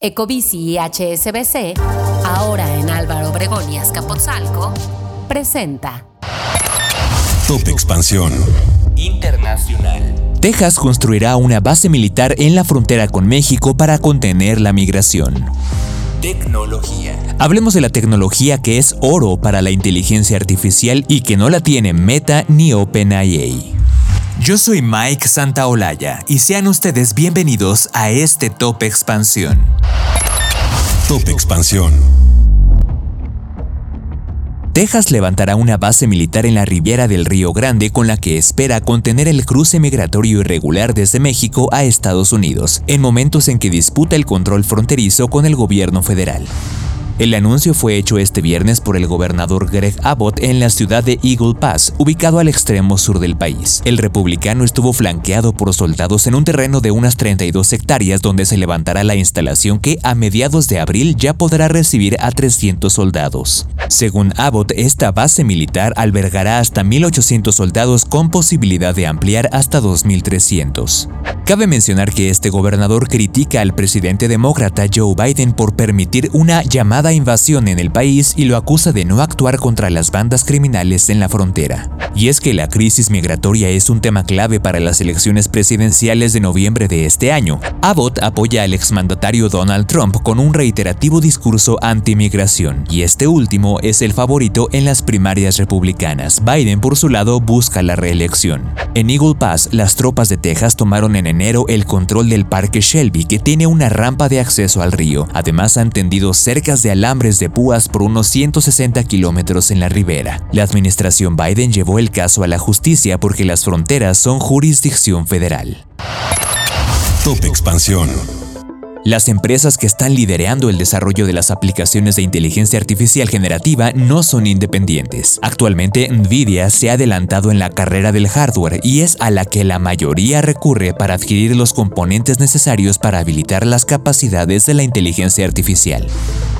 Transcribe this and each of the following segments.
Ecobici y HSBC, ahora en Álvaro Obregón y Azcapotzalco, presenta Top Expansión Internacional. Texas construirá una base militar en la frontera con México para contener la migración. Tecnología. Hablemos de la tecnología que es oro para la inteligencia artificial y que no la tiene Meta ni OpenAI. Yo soy Mike Santaolalla y sean ustedes bienvenidos a este Top Expansión. Top Expansión Texas levantará una base militar en la ribera del Río Grande con la que espera contener el cruce migratorio irregular desde México a Estados Unidos, en momentos en que disputa el control fronterizo con el gobierno federal. El anuncio fue hecho este viernes por el gobernador Greg Abbott en la ciudad de Eagle Pass, ubicado al extremo sur del país. El republicano estuvo flanqueado por soldados en un terreno de unas 32 hectáreas donde se levantará la instalación que a mediados de abril ya podrá recibir a 300 soldados. Según Abbott, esta base militar albergará hasta 1.800 soldados con posibilidad de ampliar hasta 2.300. Cabe mencionar que este gobernador critica al presidente demócrata Joe Biden por permitir una llamada invasión en el país y lo acusa de no actuar contra las bandas criminales en la frontera. Y es que la crisis migratoria es un tema clave para las elecciones presidenciales de noviembre de este año. Abbott apoya al exmandatario Donald Trump con un reiterativo discurso anti-migración, y este último es el favorito en las primarias republicanas. Biden, por su lado, busca la reelección. En Eagle Pass, las tropas de Texas tomaron en enero el control del Parque Shelby, que tiene una rampa de acceso al río. Además, han tendido cercas de alambres de púas por unos 160 kilómetros en la ribera. La administración Biden llevó el caso a la justicia porque las fronteras son jurisdicción federal. Top Expansión Las empresas que están liderando el desarrollo de las aplicaciones de inteligencia artificial generativa no son independientes. Actualmente, Nvidia se ha adelantado en la carrera del hardware y es a la que la mayoría recurre para adquirir los componentes necesarios para habilitar las capacidades de la inteligencia artificial.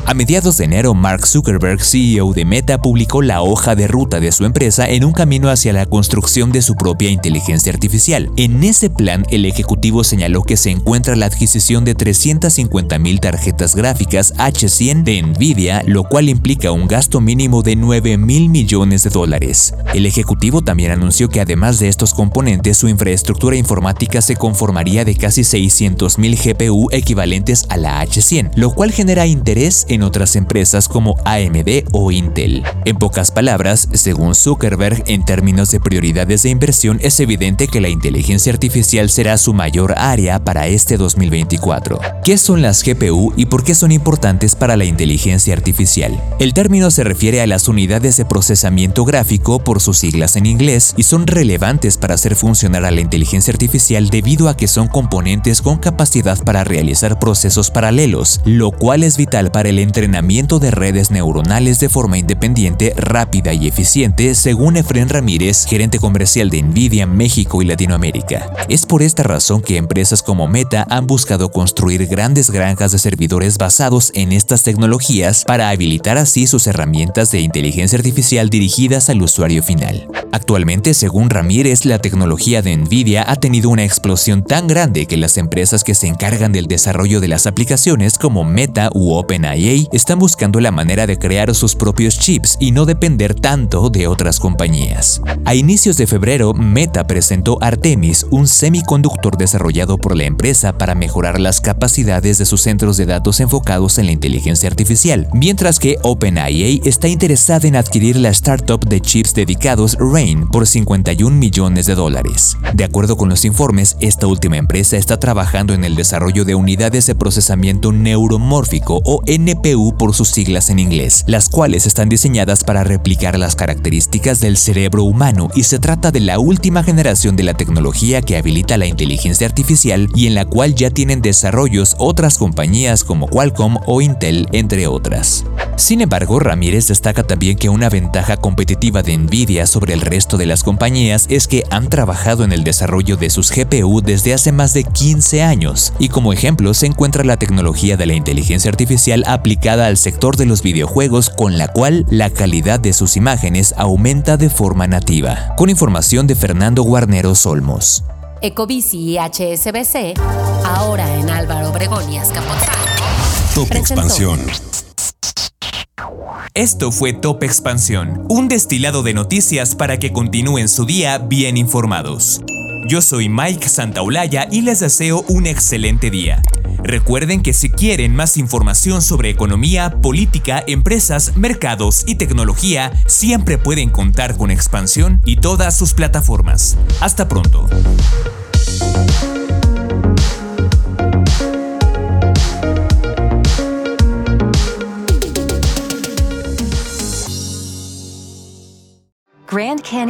A mediados de enero, Mark Zuckerberg, CEO de Meta, publicó la hoja de ruta de su empresa en un camino hacia la construcción de su propia inteligencia artificial. En ese plan, el ejecutivo señaló que se encuentra la adquisición de 350.000 tarjetas gráficas H100 de Nvidia, lo cual implica un gasto mínimo de 9 mil millones de dólares. El ejecutivo también anunció que además de estos componentes, su infraestructura informática se conformaría de casi 600.000 GPU equivalentes a la H100, lo cual genera interés en otras empresas como AMD o Intel. En pocas palabras, según Zuckerberg, en términos de prioridades de inversión, es evidente que la inteligencia artificial será su mayor área para este 2024. ¿Qué son las GPU y por qué son importantes para la inteligencia artificial? El término se refiere a las unidades de procesamiento gráfico por sus siglas en inglés y son relevantes para hacer funcionar a la inteligencia artificial debido a que son componentes con capacidad para realizar procesos paralelos, lo cual es vital para el entrenamiento de redes neuronales de forma independiente, rápida y eficiente, según Efren Ramírez, gerente comercial de Nvidia México y Latinoamérica. Es por esta razón que empresas como Meta han buscado construir grandes granjas de servidores basados en estas tecnologías para habilitar así sus herramientas de inteligencia artificial dirigidas al usuario final. Actualmente, según Ramírez, la tecnología de Nvidia ha tenido una explosión tan grande que las empresas que se encargan del desarrollo de las aplicaciones como Meta u OpenAI están buscando la manera de crear sus propios chips y no depender tanto de otras compañías. A inicios de febrero, Meta presentó Artemis, un semiconductor desarrollado por la empresa para mejorar las capacidades de sus centros de datos enfocados en la inteligencia artificial, mientras que OpenAI está interesada en adquirir la startup de chips dedicados Rain por 51 millones de dólares. De acuerdo con los informes, esta última empresa está trabajando en el desarrollo de unidades de procesamiento neuromórfico o NPU por sus siglas en inglés, las cuales están diseñadas para replicar las características del cerebro humano y se trata de la última generación de la tecnología que habilita la inteligencia artificial y en la cual ya tienen desarrollos otras compañías como Qualcomm o Intel, entre otras. Sin embargo, Ramírez destaca también que una ventaja competitiva de Nvidia sobre el resto de las compañías es que han trabajado en el desarrollo de sus GPU desde hace más de 15 años, y como ejemplo se encuentra la tecnología de la inteligencia artificial aplicada al sector de los videojuegos con la cual la calidad de sus imágenes aumenta de forma nativa. Con información de Fernando Guarneros Olmos. Ecobici y HSBC, ahora en Álvaro Obregón y. Top. Expansión. Esto fue Top Expansión, un destilado de noticias para que continúen su día bien informados. Yo soy Mike Santaolalla y les deseo un excelente día. Recuerden que si quieren más información sobre economía, política, empresas, mercados y tecnología, siempre pueden contar con Expansión y todas sus plataformas. Hasta pronto.